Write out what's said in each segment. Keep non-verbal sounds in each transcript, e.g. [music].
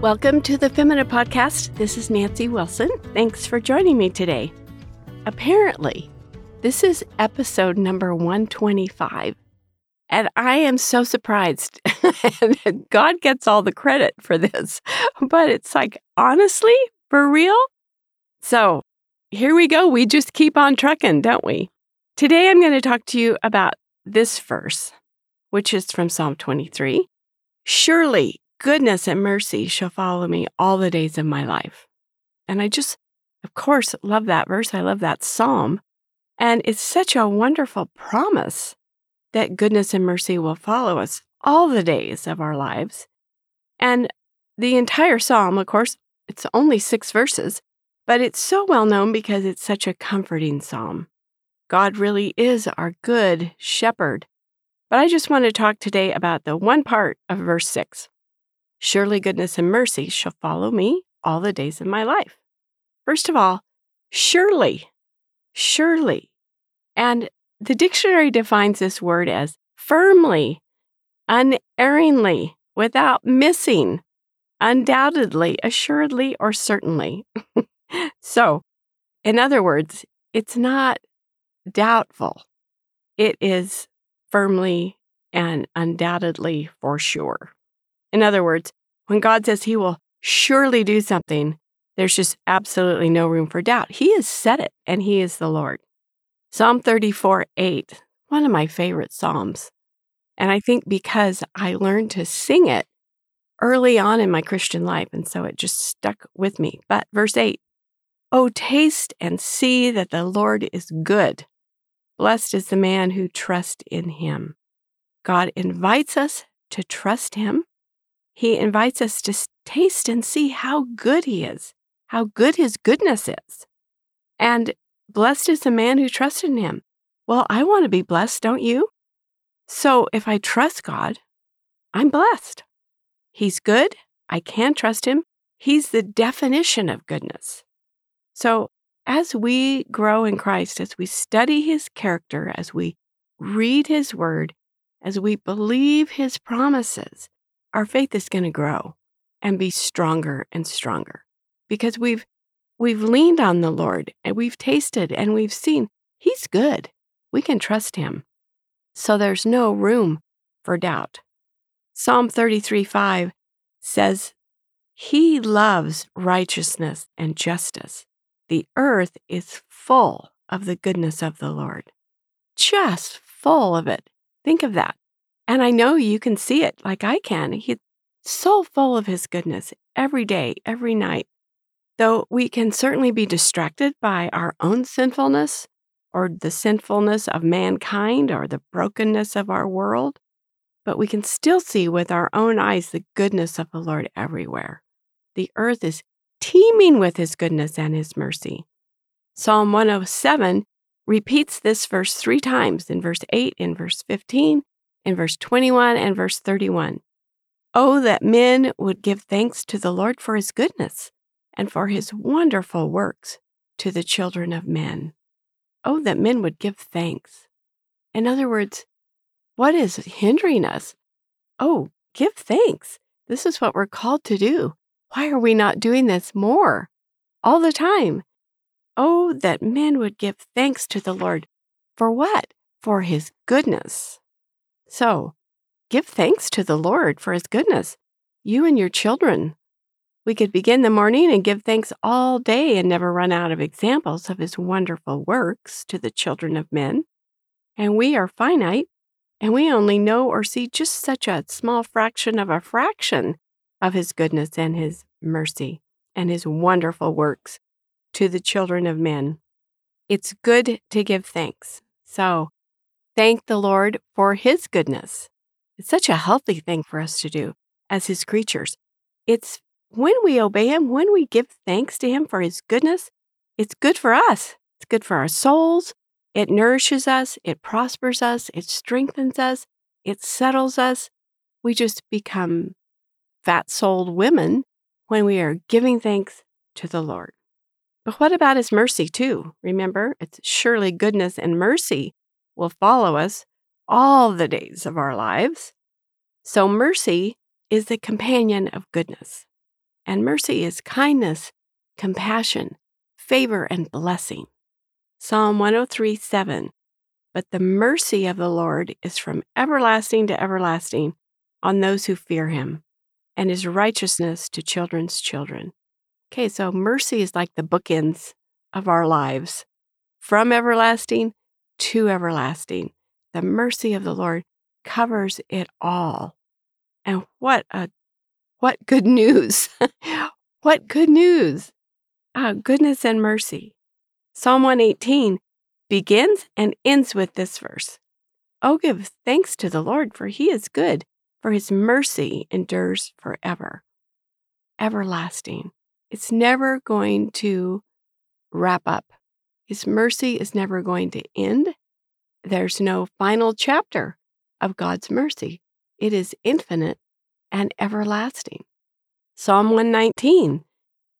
Welcome to the Femina Podcast. This is Nancy Wilson. Thanks for joining me today. Apparently, this is episode number 125. And I am so surprised. and [laughs] God gets all the credit for this. But it's like, honestly, for real? So here we go. We just keep on trucking, don't we? Today I'm going to talk to you about this verse, which is from Psalm 23. Surely goodness and mercy shall follow me all the days of my life. And I just, of course, love that verse. I love that psalm. And it's such a wonderful promise that goodness and mercy will follow us all the days of our lives. And the entire psalm, of course, it's only six verses, but it's so well known because it's such a comforting psalm. God really is our good shepherd. But I just want to talk today about the one part of verse 6. Surely goodness and mercy shall follow me all the days of my life. First of all, surely, surely. And the dictionary defines this word as firmly, unerringly, without missing, undoubtedly, assuredly, or certainly. [laughs] so, in other words, it's not doubtful, it is firmly and undoubtedly for sure. In other words, when God says he will surely do something, there's just absolutely no room for doubt. He has said it, and he is the Lord. Psalm 34 8, one of my favorite Psalms. And I think because I learned to sing it early on in my Christian life, and so it just stuck with me. But verse 8 Oh, taste and see that the Lord is good. Blessed is the man who trusts in him. God invites us to trust him he invites us to taste and see how good He is, how good His goodness is. And blessed is the man who trusts in Him. Well, I want to be blessed, don't you? So if I trust God, I'm blessed. He's good. I can trust Him. He's the definition of goodness. So as we grow in Christ, as we study His character, as we read His word, as we believe His promises, our faith is going to grow and be stronger and stronger because we've we've leaned on the Lord and we've tasted and we've seen he's good. We can trust him. So there's no room for doubt. Psalm 33 5 says, He loves righteousness and justice. The earth is full of the goodness of the Lord. Just full of it. Think of that. And I know you can see it like I can. He's so full of his goodness every day, every night. Though we can certainly be distracted by our own sinfulness or the sinfulness of mankind or the brokenness of our world, but we can still see with our own eyes the goodness of the Lord everywhere. The earth is teeming with his goodness and his mercy. Psalm 107 repeats this verse three times in verse 8, in verse 15, in verse 21 and verse 31. Oh, that men would give thanks to the Lord for his goodness and for his wonderful works to the children of men. Oh, that men would give thanks. In other words, what is hindering us? Oh, give thanks. This is what we're called to do. Why are we not doing this more all the time? Oh, that men would give thanks to the Lord. For what? For his goodness. So, give thanks to the Lord for his goodness, you and your children. We could begin the morning and give thanks all day and never run out of examples of his wonderful works to the children of men. And we are finite, and we only know or see just such a small fraction of a fraction of his goodness and his mercy and his wonderful works to the children of men. It's good to give thanks. So thank the Lord for His goodness. It's such a healthy thing for us to do as His creatures. It's when we obey Him, when we give thanks to Him for His goodness, it's good for us. It's good for our souls. It nourishes us, it prospers us, it strengthens us, it settles us. We just become fat souled women when we are giving thanks to the Lord. But what about His mercy, too? Remember, it's surely goodness and mercy will follow us all the days of our lives. So, mercy is the companion of goodness. And mercy is kindness, compassion, favor, and blessing. Psalm 103 7. But the mercy of the Lord is from everlasting to everlasting on those who fear him, and his righteousness to children's children. Okay, so mercy is like the bookends of our lives from everlasting to everlasting. The mercy of the Lord covers it all. And what a what good [laughs] news. what good news. Ah, goodness and mercy. Psalm 118 begins and ends with this verse. Oh, give thanks to the Lord, for he is good, for his mercy endures forever. Everlasting. It's never going to wrap up. His mercy is never going to end. There's no final chapter of God's mercy. It is infinite and everlasting. Psalm 119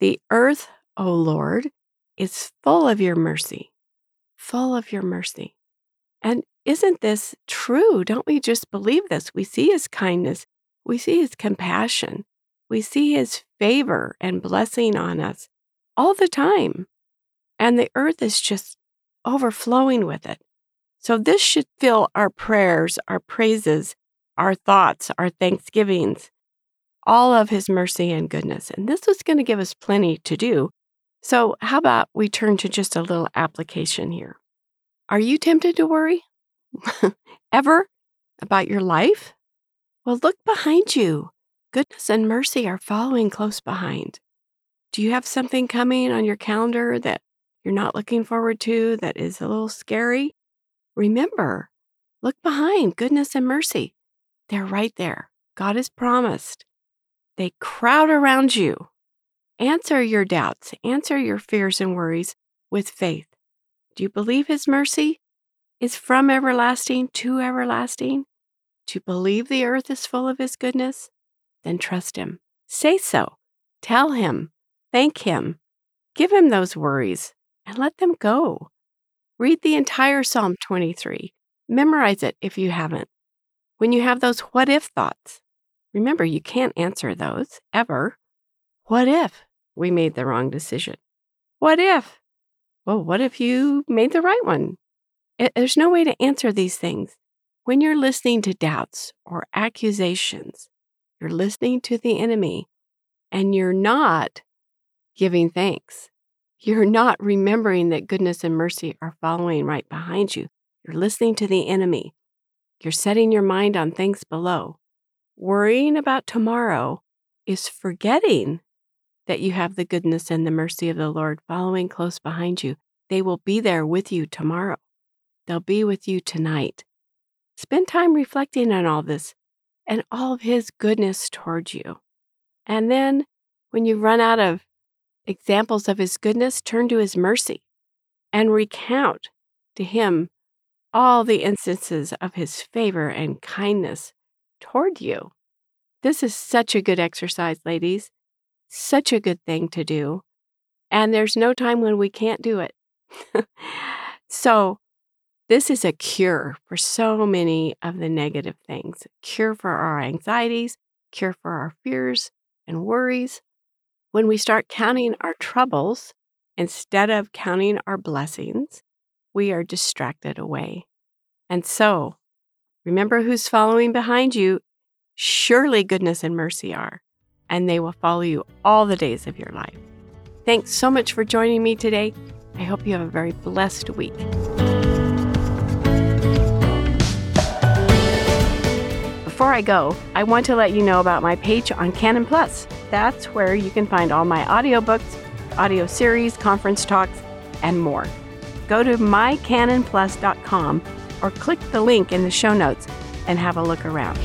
The earth, O Lord, is full of your mercy, full of your mercy. And isn't this true? Don't we just believe this? We see his kindness, we see his compassion, we see his favor and blessing on us all the time. And the earth is just overflowing with it. So, this should fill our prayers, our praises, our thoughts, our thanksgivings, all of His mercy and goodness. And this is going to give us plenty to do. So, how about we turn to just a little application here? Are you tempted to worry? [laughs] Ever about your life? Well, look behind you. Goodness and mercy are following close behind. Do you have something coming on your calendar that you're not looking forward to that is a little scary? Remember, look behind goodness and mercy. They're right there. God has promised. They crowd around you. Answer your doubts, answer your fears and worries with faith. Do you believe His mercy is from everlasting to everlasting? You believe the earth is full of His goodness? Then trust Him. Say so. Tell Him. Thank Him. Give Him those worries and let them go. Read the entire Psalm 23. Memorize it if you haven't. When you have those what if thoughts, remember you can't answer those ever. What if we made the wrong decision? What if? Well, what if you made the right one? It, there's no way to answer these things. When you're listening to doubts or accusations, you're listening to the enemy and you're not giving thanks. You're not remembering that goodness and mercy are following right behind you. You're listening to the enemy. You're setting your mind on things below. Worrying about tomorrow is forgetting that you have the goodness and the mercy of the Lord following close behind you. They will be there with you tomorrow. They'll be with you tonight. Spend time reflecting on all this and all of His goodness towards you. And then when you run out of examples of his goodness, turn to his mercy and recount to him all the instances of his favor and kindness toward you. This is such a good exercise, ladies. Such a good thing to do. And there's no time when we can't do it. [laughs] so, this is a cure for so many of the negative things cure for our anxieties, cure for our fears and worries, when we start counting our troubles instead of counting our blessings, we are distracted away. And so, remember who's following behind you. Surely goodness and mercy are, and they will follow you all the days of your life. Thanks so much for joining me today. I hope you have a very blessed week. Before I go, I want to let you know about my page on Canon Plus. That's where you can find all my audiobooks, audio series, conference talks, and more. Go to mycanonplus.com or click the link in the show notes and have a look around.